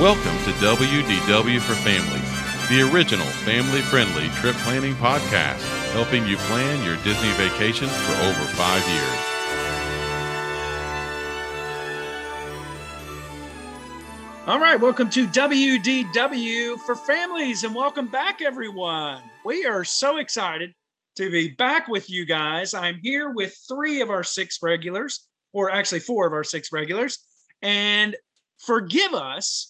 Welcome to WDW for Families, the original family friendly trip planning podcast, helping you plan your Disney vacations for over five years. All right, welcome to WDW for Families, and welcome back, everyone. We are so excited to be back with you guys. I'm here with three of our six regulars, or actually four of our six regulars, and forgive us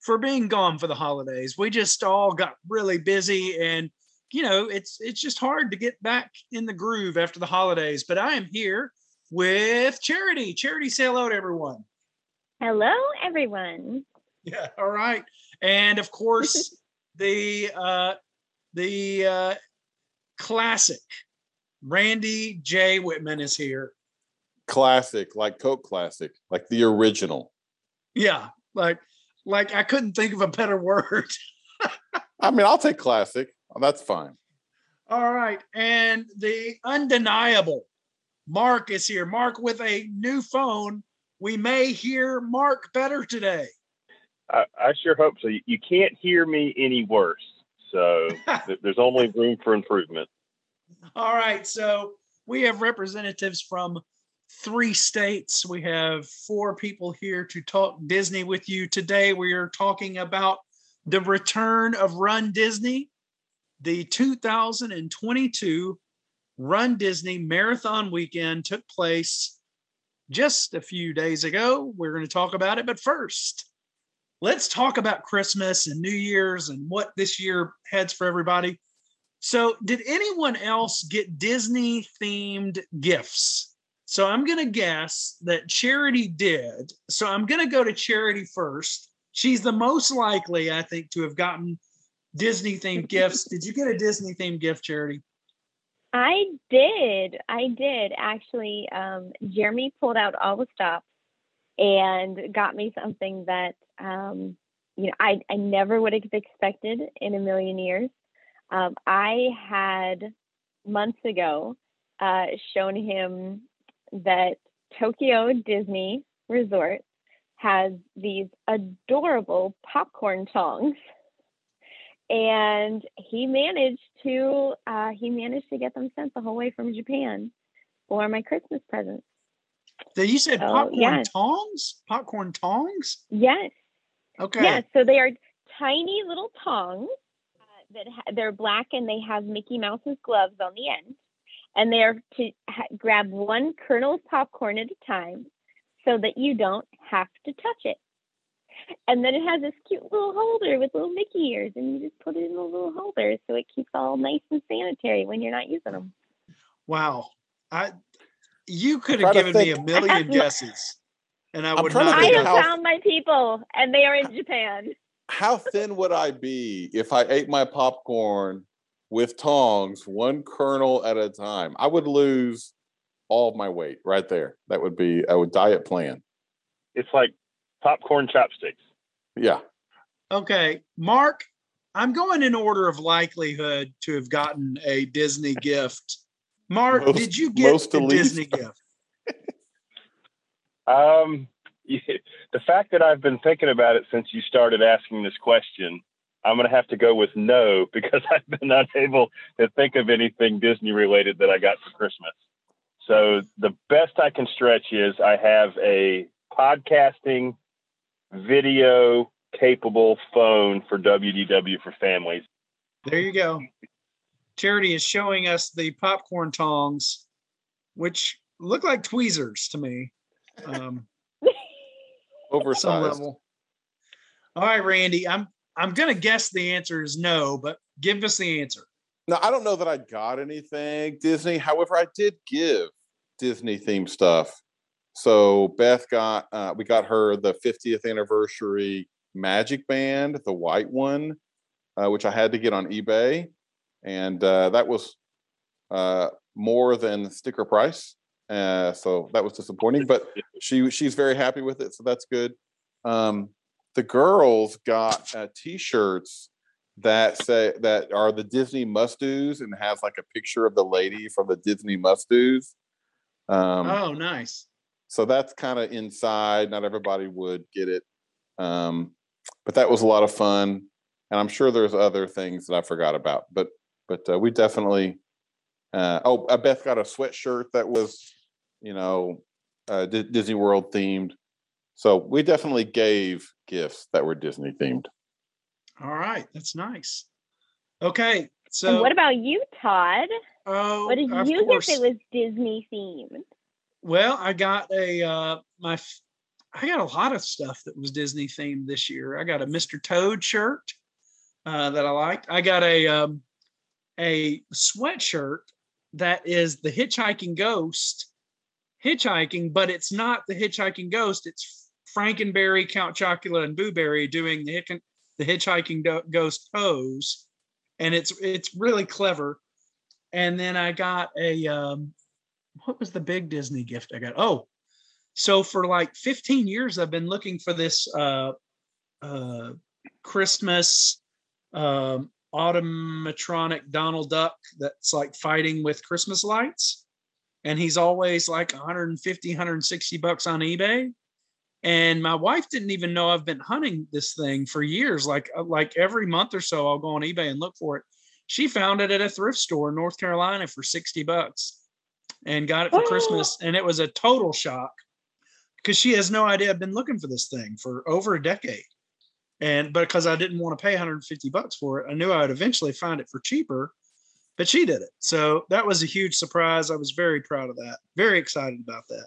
for being gone for the holidays. We just all got really busy and you know, it's it's just hard to get back in the groove after the holidays, but I am here with Charity. Charity, say hello to everyone. Hello, everyone. Yeah, all right. And of course, the uh the uh classic Randy J. Whitman is here. Classic, like Coke Classic, like the original. Yeah, like like I couldn't think of a better word. I mean, I'll take classic. That's fine. All right. And the undeniable Mark is here. Mark with a new phone. We may hear Mark better today. I, I sure hope so. You, you can't hear me any worse. So there's only room for improvement. All right. So we have representatives from three states. We have four people here to talk Disney with you. Today, we are talking about the return of Run Disney, the 2022 Run Disney Marathon Weekend took place just a few days ago. We're going to talk about it. But first, let's talk about Christmas and New Year's and what this year heads for everybody. So, did anyone else get Disney themed gifts? So, I'm going to guess that Charity did. So, I'm going to go to Charity first. She's the most likely, I think, to have gotten Disney themed gifts. Did you get a Disney themed gift, Charity? I did. I did actually. Um, Jeremy pulled out all the stops and got me something that um, you know I, I never would have expected in a million years. Um, I had months ago uh, shown him that Tokyo Disney Resort has these adorable popcorn tongs and he managed to uh, he managed to get them sent the whole way from Japan for my Christmas presents. So you said So, popcorn yes. tongs? Popcorn tongs? Yes, Okay. yes. So they are tiny little tongs uh, that ha- they're black and they have Mickey Mouse's gloves on the end, and they are to ha- grab one kernel of popcorn at a time, so that you don't have to touch it. And then it has this cute little holder with little Mickey ears, and you just put it in the little holder so it keeps all nice and sanitary when you're not using them. Wow. I you could have given me a million guesses. And I would not I have have how- found my people, and they are in Japan. How thin would I be if I ate my popcorn with tongs, one kernel at a time? I would lose all of my weight right there. That would be a diet plan. It's like popcorn chopsticks. Yeah. Okay, Mark, I'm going in order of likelihood to have gotten a Disney gift. Mark, Most- did you get most a. Disney gift? Um, the fact that I've been thinking about it since you started asking this question, I'm going to have to go with no because I've been unable to think of anything Disney related that I got for Christmas. So the best I can stretch is I have a podcasting video capable phone for WDW for families. There you go. Charity is showing us the popcorn tongs, which look like tweezers to me. Um, some Oversized. level. All right, Randy. I'm I'm gonna guess the answer is no, but give us the answer. Now, I don't know that I got anything Disney. However, I did give Disney theme stuff. So Beth got, uh, we got her the 50th anniversary Magic Band, the white one, uh, which I had to get on eBay, and uh, that was uh, more than sticker price. Uh, so that was disappointing, but she she's very happy with it, so that's good. Um, the girls got uh, T-shirts that say that are the Disney must do's and has like a picture of the lady from the Disney must do's. Um, oh, nice. so that's kind of inside. Not everybody would get it um, but that was a lot of fun, and I'm sure there's other things that I forgot about. But but uh, we definitely. Uh, oh, uh, Beth got a sweatshirt that was, you know, uh, D- Disney World themed. So we definitely gave gifts that were Disney themed. All right, that's nice. Okay, so and what about you, Todd? Oh, what did of you course. get that was Disney themed? Well, I got a uh my I got a lot of stuff that was Disney themed this year. I got a Mr. Toad shirt uh that I liked. I got a um a sweatshirt that is the hitchhiking ghost hitchhiking, but it's not the hitchhiking ghost. It's Frankenberry, Count Chocula, and Boo Berry doing the hitch- the hitchhiking do- ghost pose, and it's it's really clever. And then I got a um, what was the big Disney gift I got? Oh, so for like 15 years I've been looking for this uh, uh, Christmas um, automatronic Donald Duck that's like fighting with Christmas lights, and he's always like 150, 160 bucks on eBay. And my wife didn't even know I've been hunting this thing for years. Like uh, like every month or so, I'll go on eBay and look for it. She found it at a thrift store in North Carolina for 60 bucks and got it for Oh. Christmas. And it was a total shock because she has no idea I've been looking for this thing for over a decade. And because I didn't want to pay 150 bucks for it, I knew I would eventually find it for cheaper, but she did it. So that was a huge surprise. I was very proud of that. Very excited about that.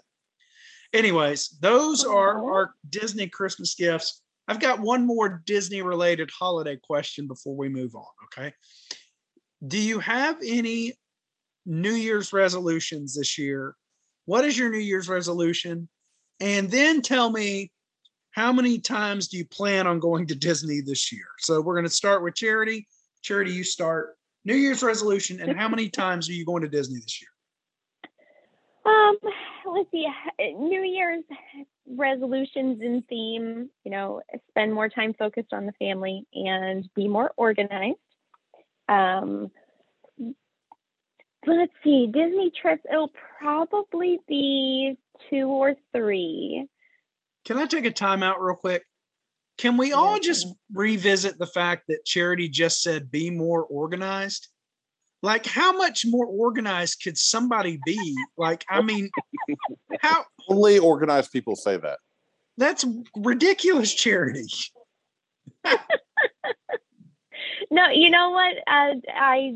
Anyways, those are our Disney Christmas gifts. I've got one more Disney related holiday question before we move on. Okay. Do you have any New Year's resolutions this year? What is your New Year's resolution? And then tell me how many times do you plan on going to Disney this year? So we're going to start with Charity. Charity, you start. New Year's resolution, and how many times are you going to Disney this year? Um, let's see. New Year's resolutions and theme, you know, spend more time focused on the family and be more organized. Um, let's see. Disney trips, it'll probably be two or three. Can I take a timeout real quick? Can we all just revisit the fact that Charity just said be more organized? Like, how much more organized could somebody be? Like, I mean, how Only organized people say that. that's ridiculous, Charity. No, you know what? Uh, I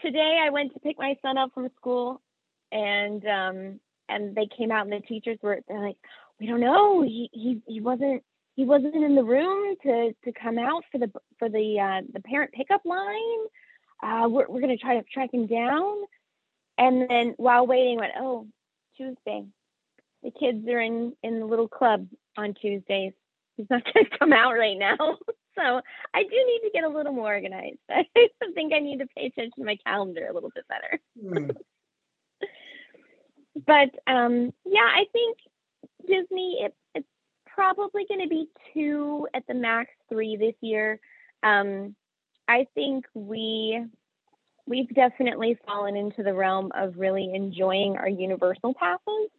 today I went to pick my son up from school, and um, and they came out, and the teachers were they're like, we don't know. He he he wasn't he wasn't in the room to to come out for the for the uh, the parent pickup line. Uh, we're we're gonna try to track him down. And then while waiting, went oh Tuesday. The kids are in in the little club on Tuesdays. He's not gonna come out right now. So I do need to get a little more organized. I think I need to pay attention to my calendar a little bit better. Hmm. But um, yeah, I think Disney it, it's probably going to be two at the max, three this year. Um, I think we we've definitely fallen into the realm of really enjoying our universal passes,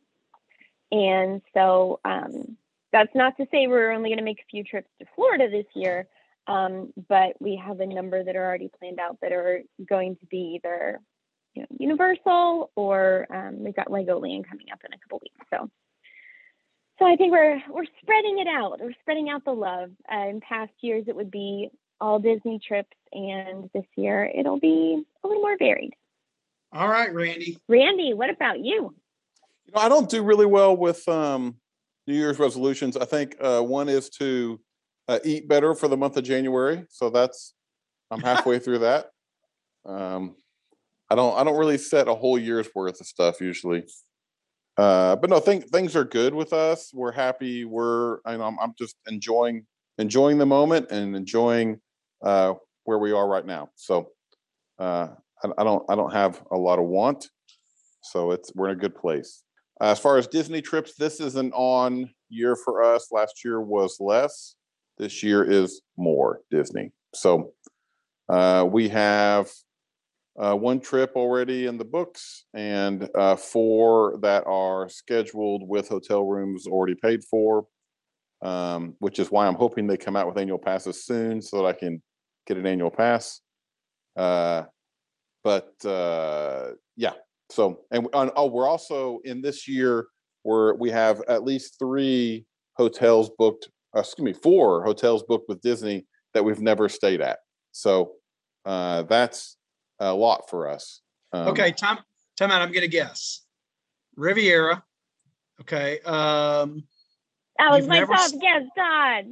and so um, that's not to say we're only going to make a few trips to Florida this year, um, but we have a number that are already planned out that are going to be either you know, Universal or um, we've got Legoland coming up in a couple weeks. So, so I think we're we're spreading it out. We're spreading out the love. Uh, in past years, it would be all Disney trips, and this year it'll be a little more varied. All right, Randy. Randy, what about you? You know, I don't do really well with um, New Year's resolutions. I think uh, one is to uh, eat better for the month of January. So that's I'm halfway through that. Um, I don't I don't really set a whole year's worth of stuff usually. Uh, but no, think, things are good with us. We're happy. We're I know I'm, I'm just enjoying enjoying the moment and enjoying uh, where we are right now. So uh, I, I don't I don't have a lot of want. So it's we're in a good place. As far as Disney trips, this is an on year for us. Last year was less. This year is more Disney. So uh, we have uh, one trip already in the books and uh, four that are scheduled with hotel rooms already paid for. Um, which is why I'm hoping they come out with annual passes soon so that I can get an annual pass. Uh, but uh, yeah, so and on, oh, we're also in this year where we have at least three hotels booked. Uh, excuse me, four hotels booked with Disney that we've never stayed at. So uh, that's a lot for us. Um, okay, time time out. I'm gonna guess Riviera. Okay. Um, that was my top guess, Todd.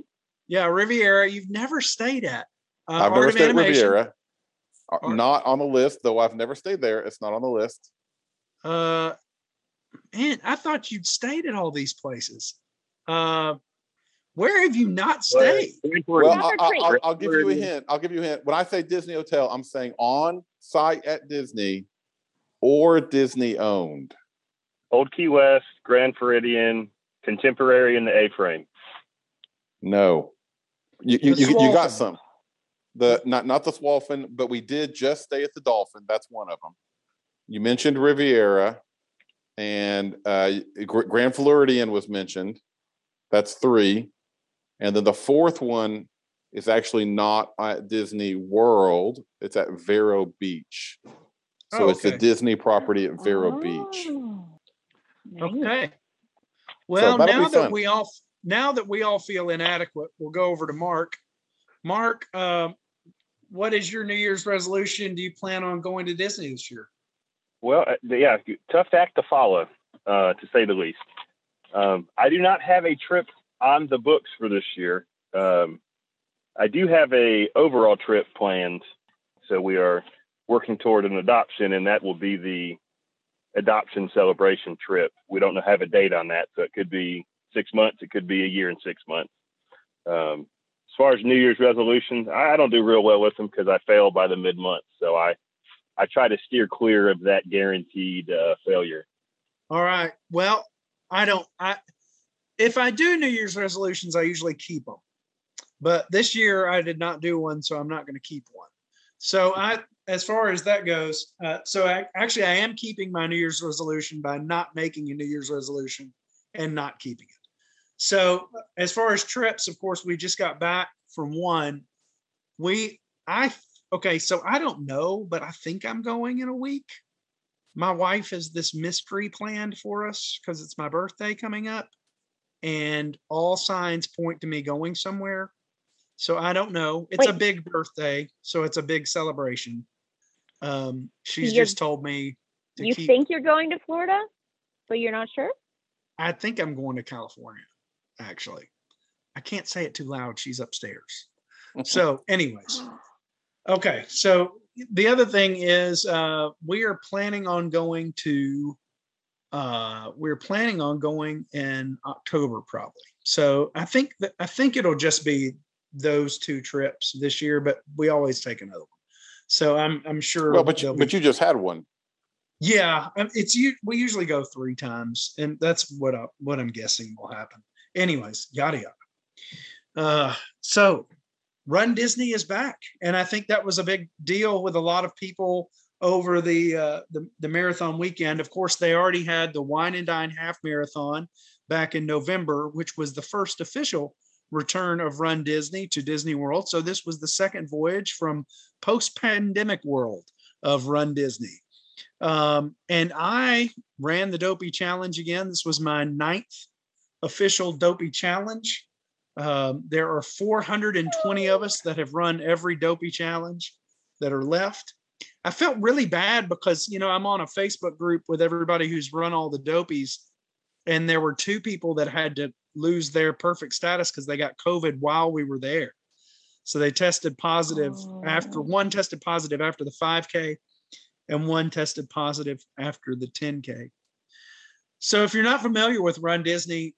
Yeah, Riviera. You've never stayed at. Uh, I've never stayed at Riviera. Uh, Art. Not on the list, though. I've never stayed there. It's not on the list. Uh, man, I thought you'd stayed at all these places. Uh, where have you not stayed? Well, I, will give you a hint. I'll give you a hint. When I say Disney Hotel, I'm saying on site at Disney or Disney owned. Old Key West, Grand Floridian, Contemporary, in the A frame. No, you you, you, you, got some. The not not the Swolfen, but we did just stay at the Dolphin. That's one of them. You mentioned Riviera, and uh, Grand Floridian was mentioned. That's three. And then the fourth one is actually not at Disney World. It's at Vero Beach. So oh, okay. it's a Disney property at Vero oh, Beach. Okay. Well, so now that fun. we all now that we all feel inadequate, we'll go over to Mark. Mark, uh, what is your New Year's resolution? Do you plan on going to Disney this year? Well, uh, yeah, tough act to follow, uh, to say the least. Um, I do not have a trip on the books for this year. Um, I do have a overall trip planned, so we are working toward an adoption, and that will be the adoption celebration trip. We don't have a date on that, so it could be six months, it could be a year and six months. Um, as far as New Year's resolutions, I don't do real well with them because I fail by the mid month. So I I try to steer clear of that guaranteed uh, failure. All right. Well, I don't. I if I do New Year's resolutions, I usually keep them. But this year I did not do one, so I'm not going to keep one. So I, as far as that goes, uh, so I, actually I am keeping my New Year's resolution by not making a New Year's resolution and not keeping it. So as far as trips, of course, we just got back from one. We, I, okay, so I don't know, but I think I'm going in a week. My wife has this mystery planned for us because it's my birthday coming up and all signs point to me going somewhere. So I don't know. It's Wait. a big birthday, so it's a big celebration. Um, she's you're, just told me. you keep, think you're going to Florida, but you're not sure. I think I'm going to California. Actually, I can't say it too loud. She's upstairs. so, anyways, okay. So the other thing is, uh, we are planning on going to uh, we're planning on going in October probably. So I think that I think it'll just be those two trips this year, but we always take another one. So I'm I'm sure. Well, but you, but you just had one. Yeah, um, it's you. We usually go three times, and that's what I, what I'm guessing will happen. Anyways, yada yada. Uh, so Run Disney is back, and I think that was a big deal with a lot of people over the, uh, the, the marathon weekend. Of course, they already had the Wine and Dine Half Marathon back in November, which was the first official return of Run Disney to Disney World. So this was the second voyage from post-pandemic world of Run Disney. Um, and I ran the Dopey Challenge again. This was my ninth official Dopey Challenge. Um, there are 420 of us that have run every Dopey Challenge that are left. I felt really bad because, you know, I'm on a Facebook group with everybody who's run all the dopies. And there were two people that had to lose their perfect status because they got COVID while we were there. So they tested positive oh. after one tested positive after the 5K and one tested positive after the 10K. So if you're not familiar with Run Disney,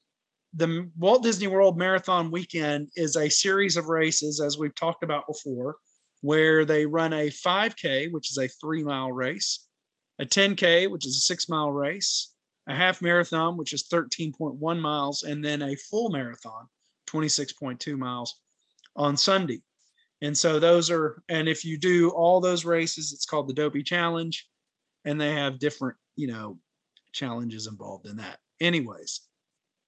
the Walt Disney World Marathon Weekend is a series of races, as we've talked about before where they run a 5K, which is a three mile race, a 10K, which is a six mile race, a half marathon, which is 13.1 miles, and then a full marathon, 26.2 miles on Sunday. And so those are, and if you do all those races, it's called the Dopey Challenge, and they have different, you know, challenges involved in that. Anyways,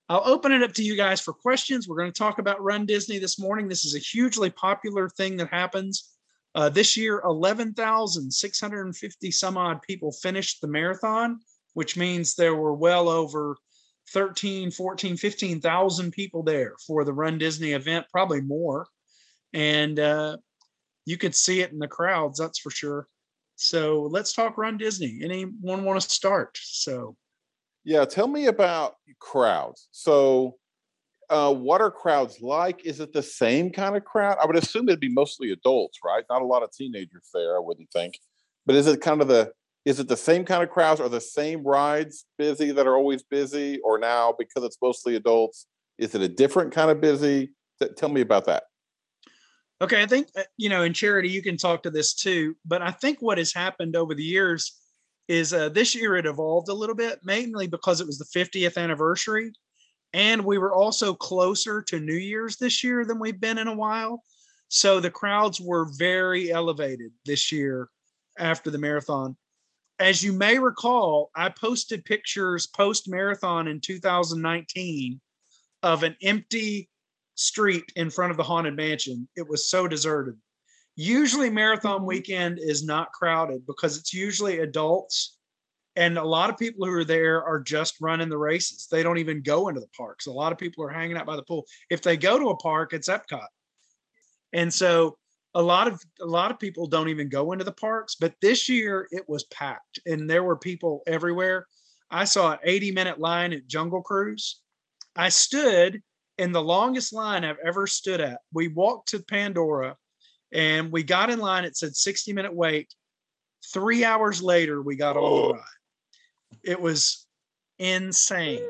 I'll open it up to you guys for questions. We're going to talk about Run Disney this morning. This is a hugely popular thing that happens. Uh, this year, 11,650 some odd people finished the marathon, which means there were well over 13, 14, 15,000 people there for the Run Disney event, probably more. And uh, you could see it in the crowds, that's for sure. So let's talk Run Disney. Anyone want to start? So yeah, tell me about crowds. So, uh, what are crowds like? Is it the same kind of crowd? I would assume it'd be mostly adults, right? Not a lot of teenagers there, I wouldn't think. But is it kind of the is it the same kind of crowds? Are the same rides busy that are always busy, or now because it's mostly adults, is it a different kind of busy? Tell me about that. Okay, I think uh, you know in charity you can talk to this too, but I think what has happened over the years is uh, this year it evolved a little bit, mainly because it was the 50th anniversary. And we were also closer to New Year's this year than we've been in a while. So the crowds were very elevated this year after the marathon. As you may recall, I posted pictures post marathon in 2019 of an empty street in front of the Haunted Mansion. It was so deserted. Usually, marathon mm-hmm. weekend is not crowded because it's usually adults. And a lot of people who are there are just running the races. They don't even go into the parks. A lot of people are hanging out by the pool. If they go to a park, it's Epcot. And so a lot of a lot of people don't even go into the parks, but this year it was packed and there were people everywhere. I saw an 80 minute line at Jungle Cruise. I stood in the longest line I've ever stood at. We walked to Pandora and we got in line. It said 60 minute wait. Three hours later, we got on the ride. It was insane.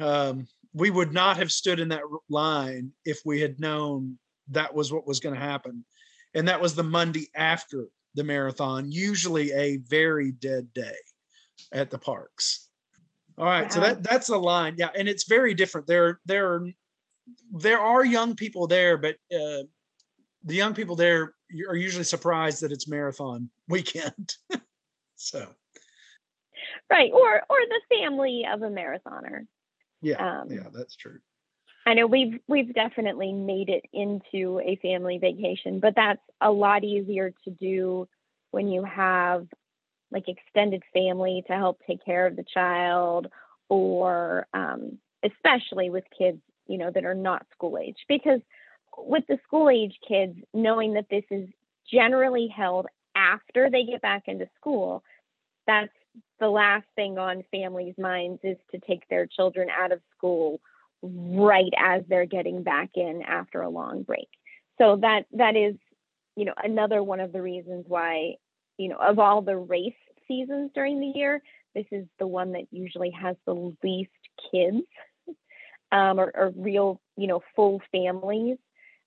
Um, we would not have stood in that line if we had known that was what was going to happen. And that was the Monday after the marathon, usually a very dead day at the parks. All right, so that that's the line. Yeah, and it's very different. There there are there are young people there, but uh, the young people there are usually surprised that it's marathon weekend. so right or or the family of a marathoner yeah um, yeah that's true i know we've we've definitely made it into a family vacation but that's a lot easier to do when you have like extended family to help take care of the child or um, especially with kids you know that are not school age. Because with the school age kids, knowing that this is generally held after they get back into school, that's the last thing on families' minds is to take their children out of school right as they're getting back in after a long break. So that that is, you know, another one of the reasons why, you know, of all the race seasons during the year, this is the one that usually has the least kids um, or, or real, you know, full families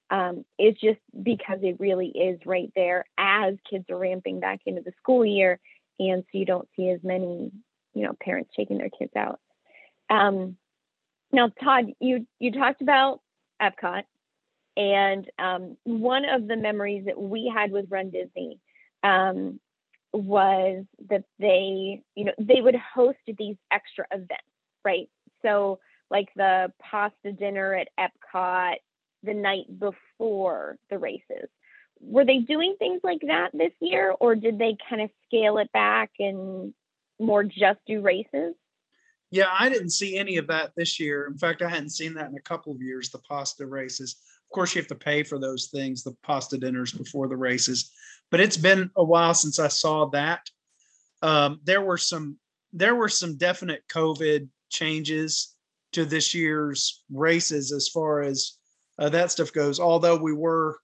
um, is just because it really is right there as kids are ramping back into the school year, and so you don't see as many, you know, parents taking their kids out. Um, now, Todd, you you talked about Epcot, and um, one of the memories that we had with Run Disney um, was that they, you know, they would host these extra events, right? So, like the pasta dinner at Epcot the night before the races. Were they doing things like that this year, or did they kind of scale it back and more just do races? Yeah, I didn't see any of that this year. In fact, I hadn't seen that in a couple of years, the pasta races. Of course, you have to pay for those things, the pasta dinners before the races. But it's been a while since I saw that. Um, there were some there were some definite COVID changes to this year's races as far as uh, that stuff goes. Although we were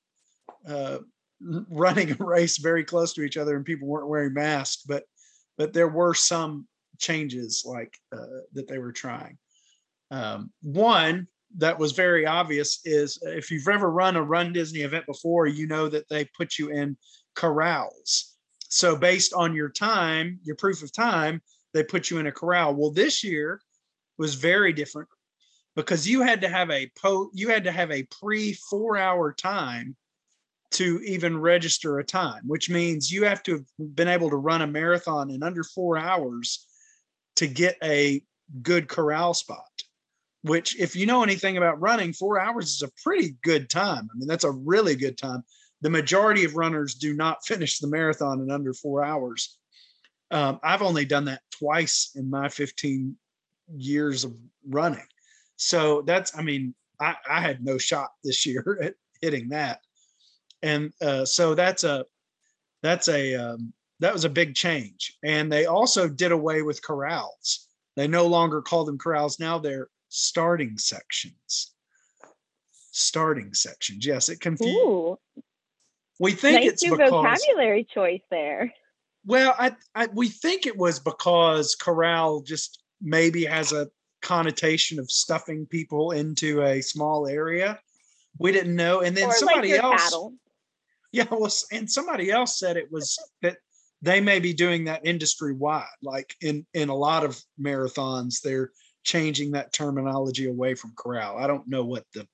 uh, running a race very close to each other and people weren't wearing masks, but but there were some changes like uh, that they were trying. Um, one that was very obvious is if you've ever run a Run Disney event before, you know that they put you in corrals. So based on your time, your proof of time, they put you in a corral. Well, this year was very different because you had to have a po you had to have a pre four hour time to even register a time which means you have to have been able to run a marathon in under four hours to get a good corral spot which if you know anything about running, four hours is a pretty good time. I mean, that's a really good time. The majority of runners do not finish the marathon in under four hours. Um, I've only done that twice in my 15 years of running. So that's, I mean, I, I had no shot this year at hitting that. And uh, so that's a, that's a, um, that was a big change. And they also did away with corrals. They no longer call them corrals. Now they're starting sections. Starting sections. Yes, it confused. Ooh, We think nice it's new because vocabulary choice there. well, I, I we think it was because corral just maybe has a connotation of stuffing people into a small area. We didn't know, and then or somebody your else, cattle. yeah, well, and somebody else said it was that they may be doing that industry wide, like in in a lot of marathons, they're changing that terminology away from corral. I don't know what the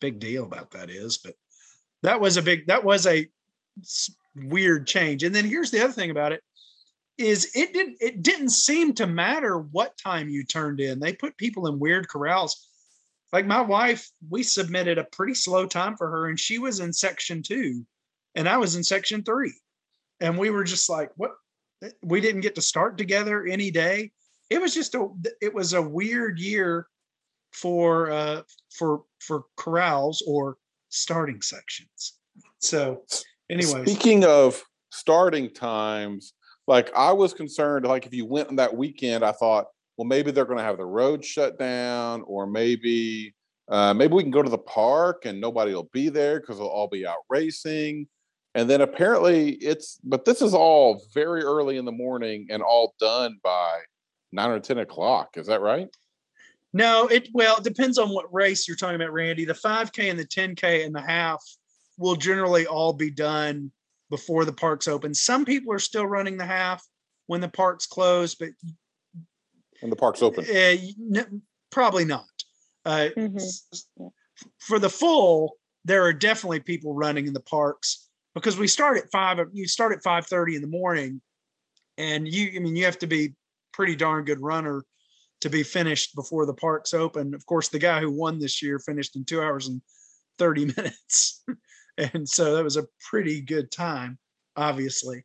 big deal about that is, but that was a big that was a weird change. And then here's the other thing about it is it didn't it didn't seem to matter what time you turned in. They put people in weird corrals. Like my wife, we submitted a pretty slow time for her and she was in section 2 and I was in section 3. And we were just like, what we didn't get to start together any day. It was just a it was a weird year for uh for for corrals or starting sections. So anyway, Speaking of starting times, like I was concerned, like if you went on that weekend, I thought, well, maybe they're going to have the road shut down, or maybe uh, maybe we can go to the park and nobody will be there because they'll all be out racing. And then apparently it's, but this is all very early in the morning and all done by nine or ten o'clock. Is that right? No, it well, it depends on what race you're talking about, Randy. The 5K and the 10K and the half will generally all be done before the parks open. Some people are still running the half when the parks close, but When the park's open. uh, n- probably not. Uh, Mhm. s- s- For the full, there are definitely people running in the parks because we start at five. You start at five thirty in the morning, and you, I mean, you have to be pretty darn good runner to be finished before the parks open. Of course, the guy who won this year finished in two hours and 30 minutes. and so that was a pretty good time, obviously.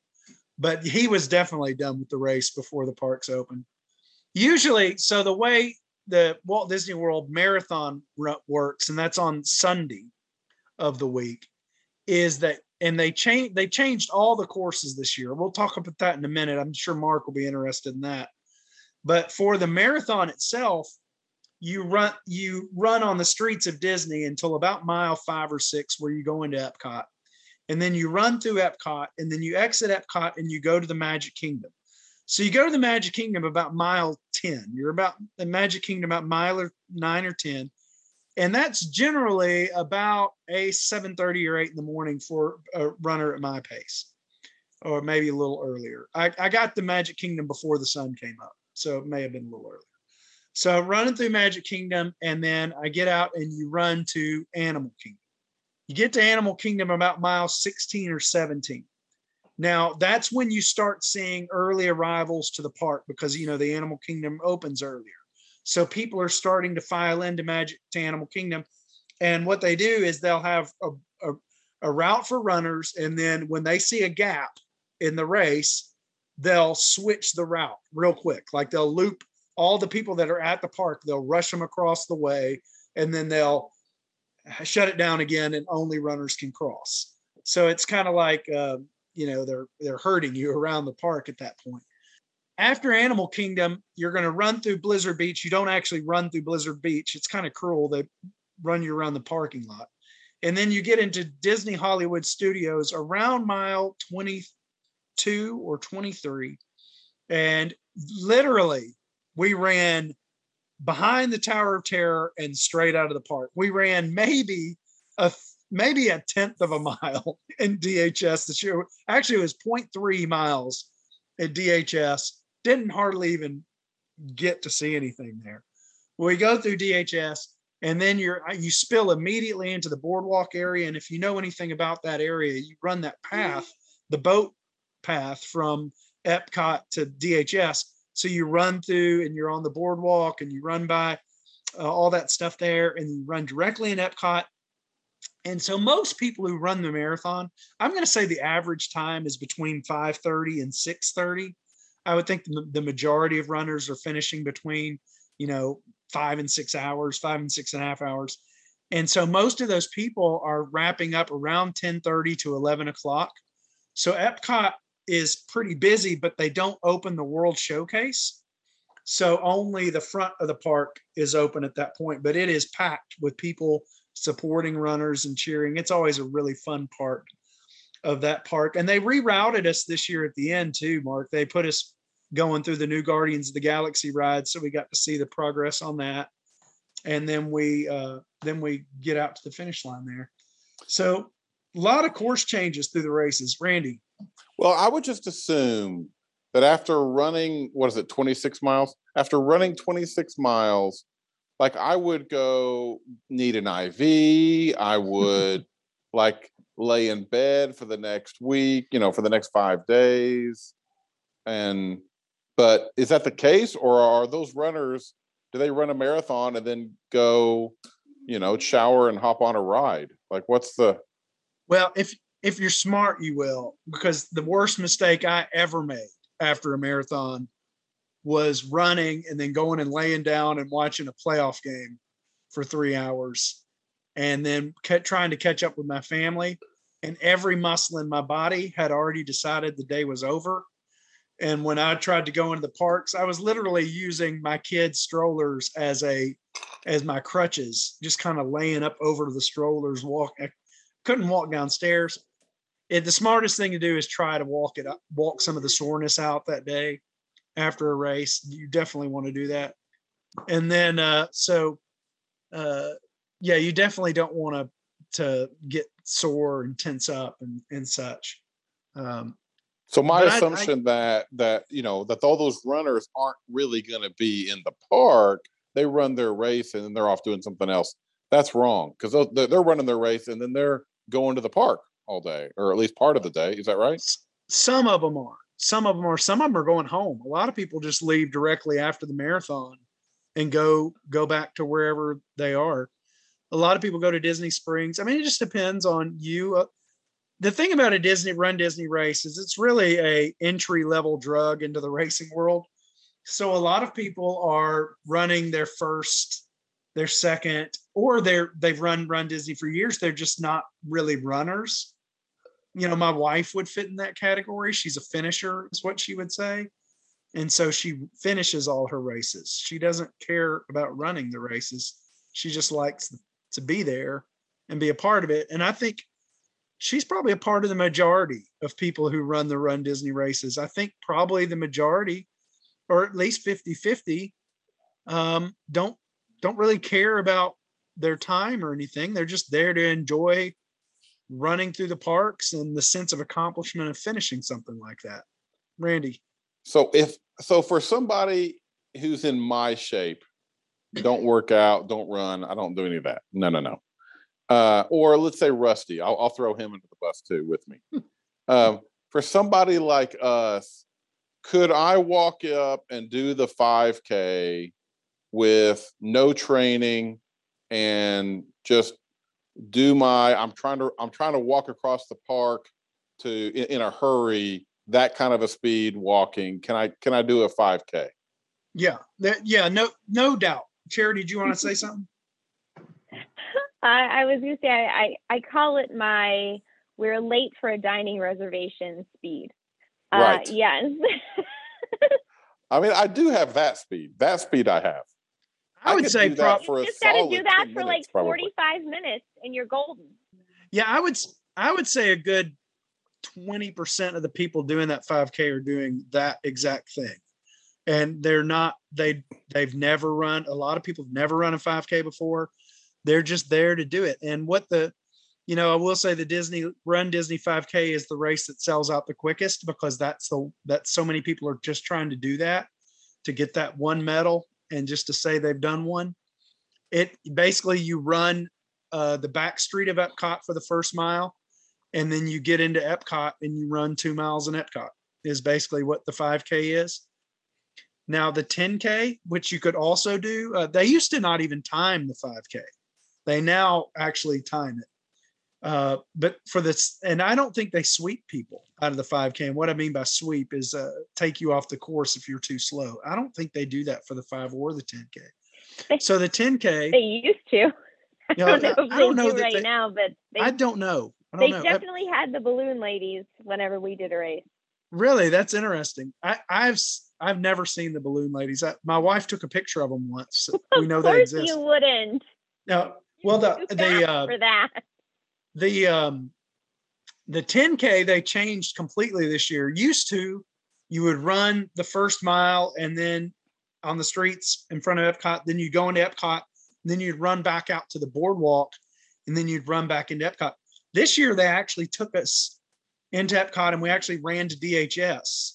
But he was definitely done with the race before the parks open. Usually, so the way the Walt Disney World Marathon works, and that's on Sunday of the week, is that and they changed they changed all the courses this year. We'll talk about that in a minute. I'm sure Mark will be interested in that. But for the marathon itself, you run you run on the streets of Disney until about mile five or six, where you go into Epcot, and then you run through Epcot, and then you exit Epcot and you go to the Magic Kingdom. So you go to the Magic Kingdom about mile ten. You're about the Magic Kingdom about mile or nine or ten, and that's generally about a seven thirty or eight in the morning for a runner at my pace, or maybe a little earlier. I, I got the Magic Kingdom before the sun came up, so it may have been a little earlier. So running through Magic Kingdom, and then I get out and you run to Animal Kingdom. You get to Animal Kingdom about mile 16 or 17. Now that's when you start seeing early arrivals to the park because you know the Animal Kingdom opens earlier. So people are starting to file into Magic to Animal Kingdom. And what they do is they'll have a, a, a route for runners. And then when they see a gap in the race, they'll switch the route real quick. Like they'll loop all the people that are at the park, they'll rush them across the way and then they'll shut it down again and only runners can cross. So it's kind of like, uh, you know, they're they're herding you around the park at that point. After Animal Kingdom, you're going to run through Blizzard Beach. You don't actually run through Blizzard Beach. It's kind of cruel. They run you around the parking lot. And then you get into Disney Hollywood Studios around mile 22 or 23. And literally, we ran behind the Tower of Terror and straight out of the park. We ran maybe a maybe a tenth of a mile in DHS this year. Actually, it was 0.3 miles at DHS. Didn't hardly even get to see anything there. We go through DHS and then you're you spill immediately into the boardwalk area. And if you know anything about that area, you run that path, the boat path from Epcot to DHS. So you run through and you're on the boardwalk and you run by uh, all that stuff there, and you run directly in Epcot. And so most people who run the marathon, I'm going to say the average time is between 5:30 and 6:30. I would think the, the majority of runners are finishing between, you know, five and six hours, five and six and a half hours. And so most of those people are wrapping up around 10:30 to 11 o'clock. So Epcot is pretty busy, but they don't open the World Showcase. So only the front of the park is open at that point, but it is packed with people supporting runners and cheering. It's always a really fun part of that park. And they rerouted us this year at the end too, Mark. They put us going through the new Guardians of the Galaxy ride, so we got to see the progress on that. And then we uh, then we get out to the finish line there. So a lot of course changes through the races. Randy. Well, I would just assume that after running, what is it, 26 miles? After running 26 miles, like I would go need an IV. I would like lay in bed for the next week, you know, for the next five days. And, but is that the case? Or are those runners, do they run a marathon and then go, you know, shower and hop on a ride? Like, what's the. Well, if, if you're smart, you will, because the worst mistake I ever made after a marathon was running and then going and laying down and watching a playoff game for three hours and then trying to catch up with my family and every muscle in my body had already decided the day was over and when i tried to go into the parks i was literally using my kids strollers as a as my crutches just kind of laying up over the strollers walk I couldn't walk downstairs it, the smartest thing to do is try to walk it up walk some of the soreness out that day after a race. You definitely want to do that. And then uh so uh yeah, you definitely don't want to to get sore and tense up and and such. Um so my assumption I, I, that that you know that all those runners aren't really going to be in the park. They run their race and then they're off doing something else. That's wrong because they're running their race and then they're going to the park all day or at least part of the day. Is that right? Some of them are some of them are some of them are going home a lot of people just leave directly after the marathon and go go back to wherever they are a lot of people go to disney springs i mean it just depends on you uh, the thing about a disney run disney race is it's really a entry level drug into the racing world so a lot of people are running their first their second or they're they've run run disney for years they're just not really runners you know, my wife would fit in that category. She's a finisher, is what she would say. And so she finishes all her races. She doesn't care about running the races. She just likes to be there and be a part of it. And I think she's probably a part of the majority of people who run the Run Disney races. I think probably the majority, or at least 50 50, um, don't don't really care about their time or anything. They're just there to enjoy running through the parks and the sense of accomplishment of finishing something like that. Randy. So if so for somebody who's in my shape, don't work out, don't run, I don't do any of that. No, no, no. Uh, or let's say Rusty, I'll, I'll, throw him into the bus too with me. um, for somebody like us, could I walk up and do the 5K with no training and just do my i'm trying to i'm trying to walk across the park to in, in, a hurry that kind of a speed walking. Can i can i do a 5k yeah that, yeah no no doubt. Charity do you want to say something I, I was gonna say I, I, I call it my we're late for a dining reservation speed uh, right yes i mean i do have that speed that speed i have I, would say that for you just got to do that for like 45 minutes and you're golden. Yeah, I would I would say a good 20% of the people doing that 5k are doing that exact thing. And they're not they they've never run a lot of people have never run a 5k before. They're just there to do it. And what the you know, I will say the Disney Run Disney 5K is the race that sells out the quickest because that's the that so many people are just trying to do that to get that one medal and just to say they've done one. It basically you run uh, the back street of Epcot for the first mile, and then you get into Epcot and you run two miles in Epcot. Is basically what the 5K is. Now the 10K, which you could also do, uh, they used to not even time the 5K. They now actually time it. Uh, but for this, and I don't think they sweep people out of the 5K. And what I mean by sweep is uh, take you off the course if you're too slow. I don't think they do that for the five or the 10K. So the 10K, They used to. I you don't know, know if I don't know right they- now, but they, I don't know. I they don't know. Uh, definitely had the balloon ladies whenever we did a race. Really, that's interesting. I, I've I've never seen the balloon ladies. I, my wife took a picture of them once. we know they exist. you wouldn't. Now, well, the the uh, for that. the um the 10k they changed completely this year. Used to you would run the first mile and then on the streets in front of epcot then you go into epcot then you'd run back out to the boardwalk and then you'd run back into epcot. This year they actually took us into epcot and we actually ran to dhs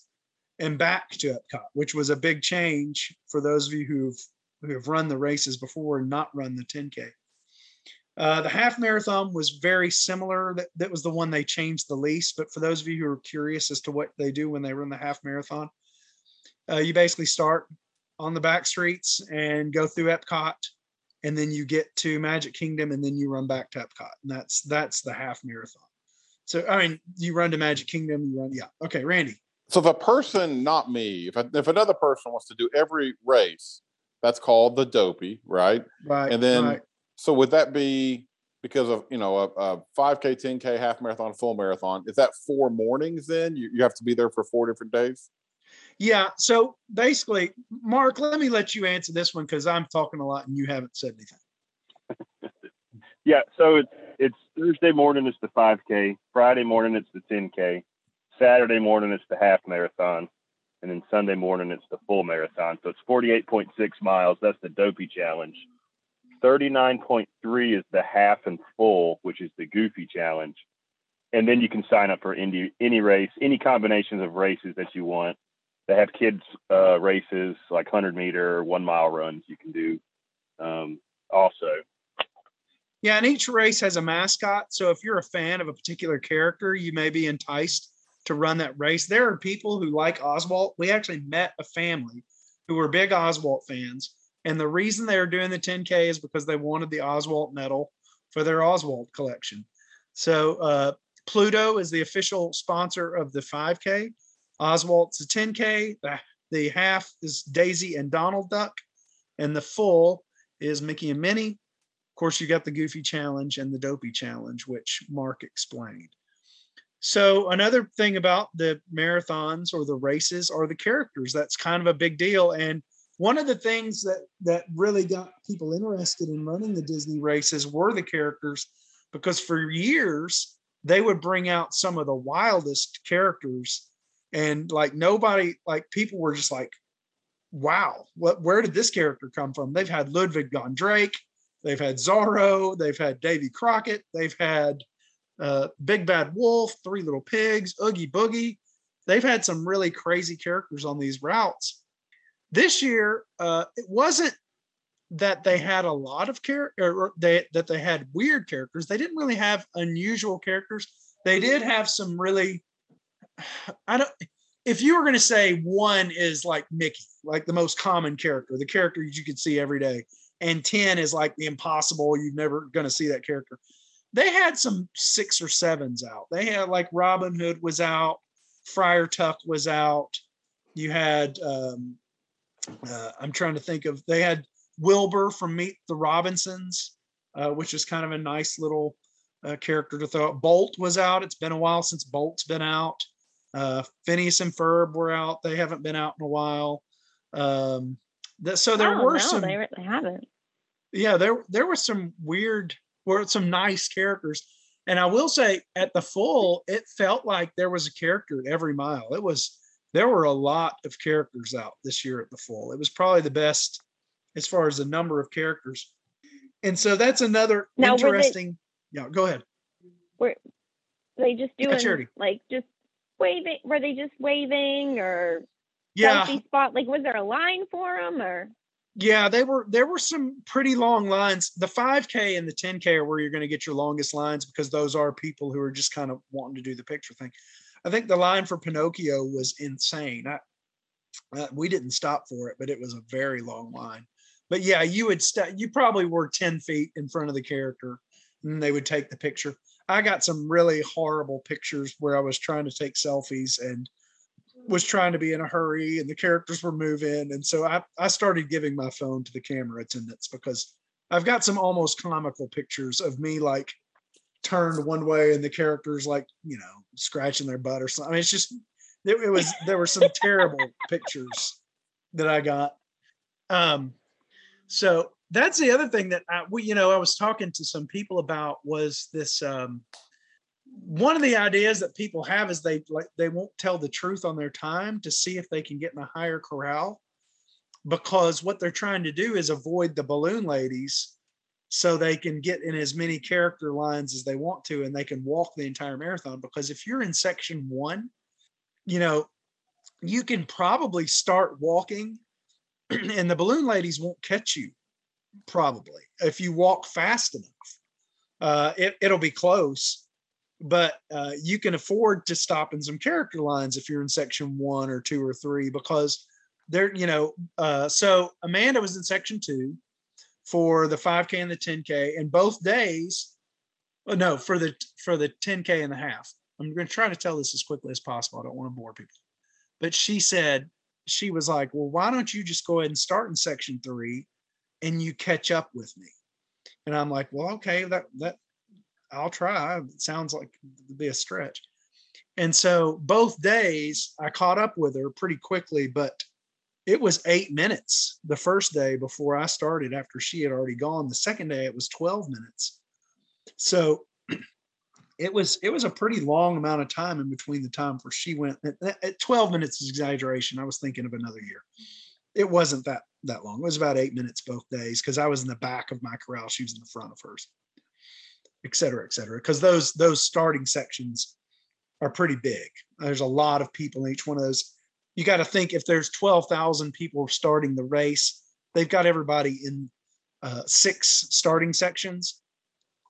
and back to epcot which was a big change for those of you who've who have run the races before and not run the 10k uh, the half marathon was very similar. That, that was the one they changed the least. But for those of you who are curious as to what they do when they run the half marathon, uh, you basically start on the back streets and go through Epcot, and then you get to Magic Kingdom, and then you run back to Epcot, and that's that's the half marathon. So I mean, you run to Magic Kingdom, you run, yeah. Okay, Randy. So if a person, not me, if, if another person wants to do every race, that's called the dopey, right? Right. And then, right. So would that be because of you know a, a 5k, 10k, half marathon, full marathon? Is that four mornings? Then you, you have to be there for four different days. Yeah. So basically, Mark, let me let you answer this one because I'm talking a lot and you haven't said anything. Yeah, so it's it's Thursday morning it's the 5K, Friday morning it's the 10K, Saturday morning it's the half marathon, and then Sunday morning it's the full marathon. So it's 48.6 miles. That's the Dopey Challenge. 39.3 is the half and full, which is the Goofy Challenge. And then you can sign up for any any race, any combinations of races that you want. They have kids uh, races like 100 meter, one mile runs you can do. Um, also, Yeah, and each race has a mascot. So if you're a fan of a particular character, you may be enticed to run that race. There are people who like Oswald. We actually met a family who were big Oswald fans. And the reason they are doing the 10K is because they wanted the Oswald medal for their Oswald collection. So uh, Pluto is the official sponsor of the 5K. Oswald's the 10K. The, the half is Daisy and Donald Duck. And the full is Mickey and Minnie. Of course, you got the Goofy Challenge and the Dopey Challenge, which Mark explained. So another thing about the marathons or the races are the characters. That's kind of a big deal. And one of the things that that really got people interested in running the Disney races were the characters, because for years they would bring out some of the wildest characters, and like nobody, like people were just like, "Wow, what? Where did this character come from?" They've had Ludwig von Drake, they've had Zorro, they've had Davy Crockett, they've had uh, Big Bad Wolf, Three Little Pigs, Oogie Boogie. They've had some really crazy characters on these routes. This year, uh, it wasn't that they had a lot of character or they that they had weird characters. They didn't really have unusual characters. They did have some really. I don't. If you were going to say one is like Mickey, like the most common character, the character you could see every day, and ten is like the impossible. You're never going to see that character they had some six or sevens out. They had like Robin Hood was out, Friar Tuck was out. You had um, uh, I'm trying to think of they had Wilbur from Meet the Robinsons, uh, which is kind of a nice little uh, character to throw. out. Bolt was out. It's been a while since Bolt's been out. Uh, Phineas and Ferb were out. They haven't been out in a while. Um, so there oh, were no, some they, they haven't. yeah there there were some weird were some nice characters and i will say at the full it felt like there was a character at every mile it was there were a lot of characters out this year at the full it was probably the best as far as the number of characters and so that's another Now, were they- interesting yeah go ahead Were they just Yeah, doing Charity. like just waving? Were they just waving or yeah spot? Like, was there a line for them or? Yeah, they were there were some pretty long lines. The 5K and the 10K are where you're going to get your longest lines because those are people who are just kind of wanting to do the picture thing. I think the line for Pinocchio was insane. I Uh, we didn't stop for it, but it was a very long line. But yeah, you would st- you probably were 10 feet in front of the character and they would take the picture. I got some really horrible pictures where I was trying to take selfies and was trying to be in a hurry and the characters were moving. And so I, I started giving my phone to the camera attendants because I've got some almost comical pictures of me like turned one way and the characters like, you know, scratching their butt or something. I mean, it's just, it, it was, there were some terrible pictures that I got. Um, so that's the other thing that I, we, you know, I was talking to some people about was this, um, one of the ideas that people have is they like they won't tell the truth on their time to see if they can get in a higher corral because what they're trying to do is avoid the balloon ladies so they can get in as many character lines as they want to and they can walk the entire marathon because if you're in section 1 you know you can probably start walking and the balloon ladies won't catch you probably if you walk fast enough. Uh, it, it'll be close but uh, you can afford to stop in some character lines if you're in section one or two or three because they're you know uh, so amanda was in section two for the 5k and the 10k and both days oh, no for the for the 10k and the half i'm going to try to tell this as quickly as possible i don't want to bore people but she said she was like well why don't you just go ahead and start in section three and you catch up with me and i'm like well okay that that I'll try. It sounds like it'd be a stretch. And so both days I caught up with her pretty quickly, but it was eight minutes the first day before I started after she had already gone. The second day it was 12 minutes. So it was it was a pretty long amount of time in between the time where she went at 12 minutes is exaggeration. I was thinking of another year. It wasn't that that long. It was about eight minutes both days because I was in the back of my corral. She was in the front of hers et cetera, et cetera. Because those those starting sections are pretty big. There's a lot of people in each one of those. You got to think if there's 12,000 people starting the race, they've got everybody in uh, six starting sections.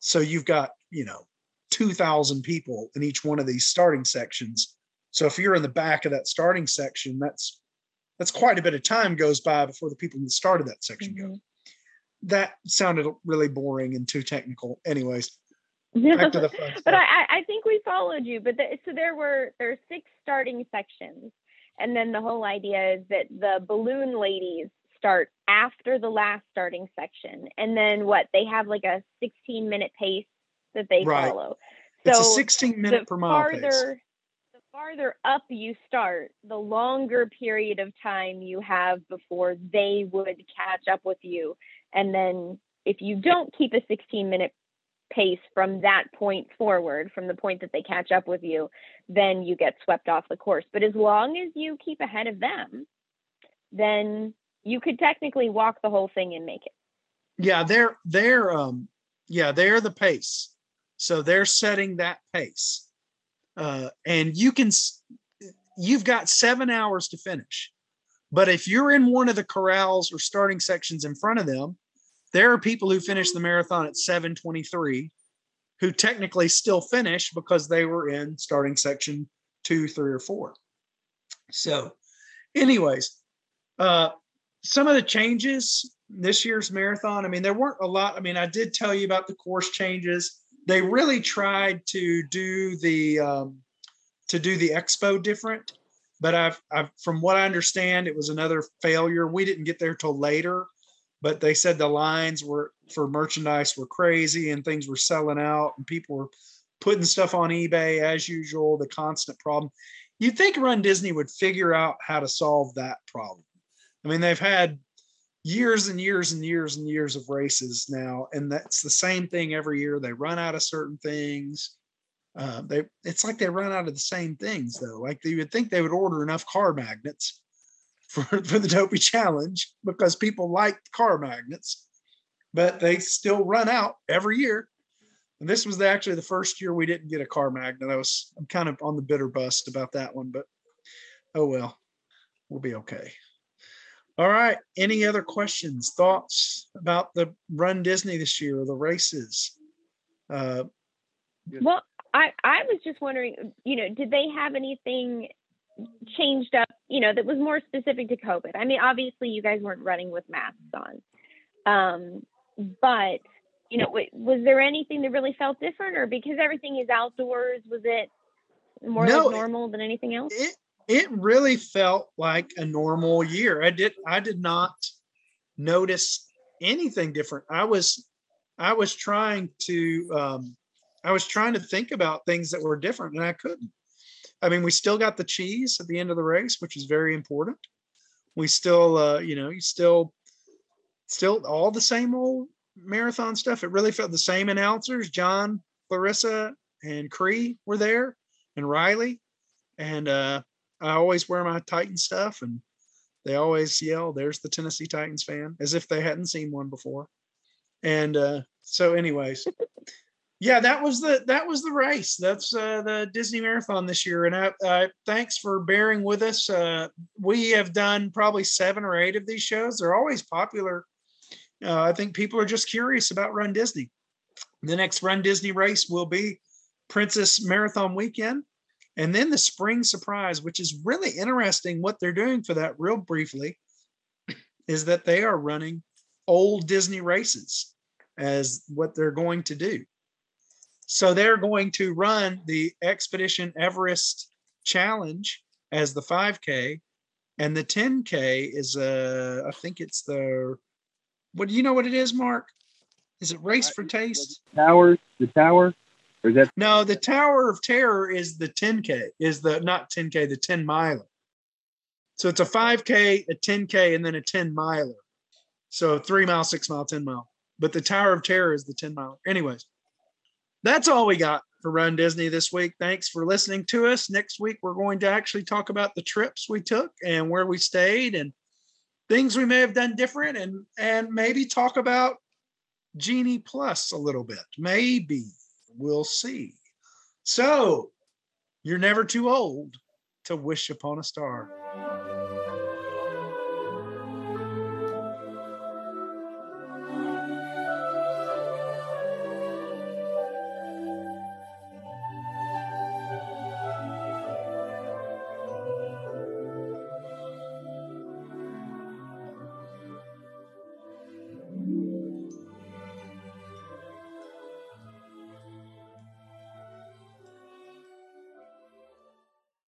So you've got, you know, 2,000 people in each one of these starting sections. So if you're in the back of that starting section, that's that's quite a bit of time goes by before the people that started that section mm-hmm. go. That sounded really boring and too technical. Anyways, but I, I think we followed you. But the, so there were there are six starting sections, and then the whole idea is that the balloon ladies start after the last starting section, and then what they have like a 16 minute pace that they right. follow. So it's a 16 minute per mile farther, pace. The farther up you start, the longer period of time you have before they would catch up with you, and then if you don't keep a 16 minute pace from that point forward, from the point that they catch up with you, then you get swept off the course. But as long as you keep ahead of them, then you could technically walk the whole thing and make it. Yeah, they're they're um yeah, they're the pace. So they're setting that pace. Uh and you can you've got 7 hours to finish. But if you're in one of the corrals or starting sections in front of them, there are people who finished the marathon at 723 who technically still finished because they were in starting section two, three, or four. So, anyways, uh, some of the changes this year's marathon, I mean, there weren't a lot. I mean, I did tell you about the course changes. They really tried to do the um, to do the expo different, but I've, I've from what I understand, it was another failure. We didn't get there till later but they said the lines were for merchandise were crazy and things were selling out and people were putting stuff on eBay as usual, the constant problem. You'd think Run Disney would figure out how to solve that problem. I mean, they've had years and years and years and years of races now, and that's the same thing every year. They run out of certain things. Uh, they it's like they run out of the same things though. Like you would think they would order enough car magnets for, for the Dopey Challenge because people like car magnets, but they still run out every year. And this was the, actually the first year we didn't get a car magnet. I was I'm kind of on the bitter bust about that one, but oh well, we'll be okay. All right. Any other questions, thoughts about the Run Disney this year or the races? Uh, well, I I was just wondering, you know, did they have anything changed up you know, that was more specific to COVID. I mean, obviously, you guys weren't running with masks on, um, but you know, was there anything that really felt different, or because everything is outdoors, was it more no, like normal than anything else? It it really felt like a normal year. I did I did not notice anything different. I was I was trying to um, I was trying to think about things that were different, and I couldn't. I mean, we still got the cheese at the end of the race, which is very important. We still, uh, you know, you still, still all the same old marathon stuff. It really felt the same announcers. John, Carissa, and Cree were there, and Riley, and uh, I always wear my Titan stuff, and they always yell, "There's the Tennessee Titans fan," as if they hadn't seen one before. And uh, so, anyways, yeah, that was the that was the race. That's uh, the Disney Marathon this year, and I, uh, thanks for bearing with us. Uh, we have done probably seven or eight of these shows. They're always popular. Uh, I think people are just curious about Run Disney. The next Run Disney race will be Princess Marathon Weekend, and then the Spring Surprise, which is really interesting. What they're doing for that, real briefly, is that they are running old Disney races as what they're going to do. So they're going to run the Expedition Everest Challenge as the 5K, and the 10K is uh I think it's the what do you know what it is, Mark? Is it Race for Taste? Tower, the tower, or is that no? The Tower of Terror is the 10K, is the not 10K, the 10 miler. So it's a 5K, a 10K, and then a 10 miler. So three mile, six mile, 10 mile. But the Tower of Terror is the 10 miler. Anyways, that's all we got for Run Disney this week. Thanks for listening to us. Next week, we're going to actually talk about the trips we took and where we stayed and things we may have done different and and maybe talk about Genie Plus a little bit. Maybe we'll see. So you're never too old to wish upon a star.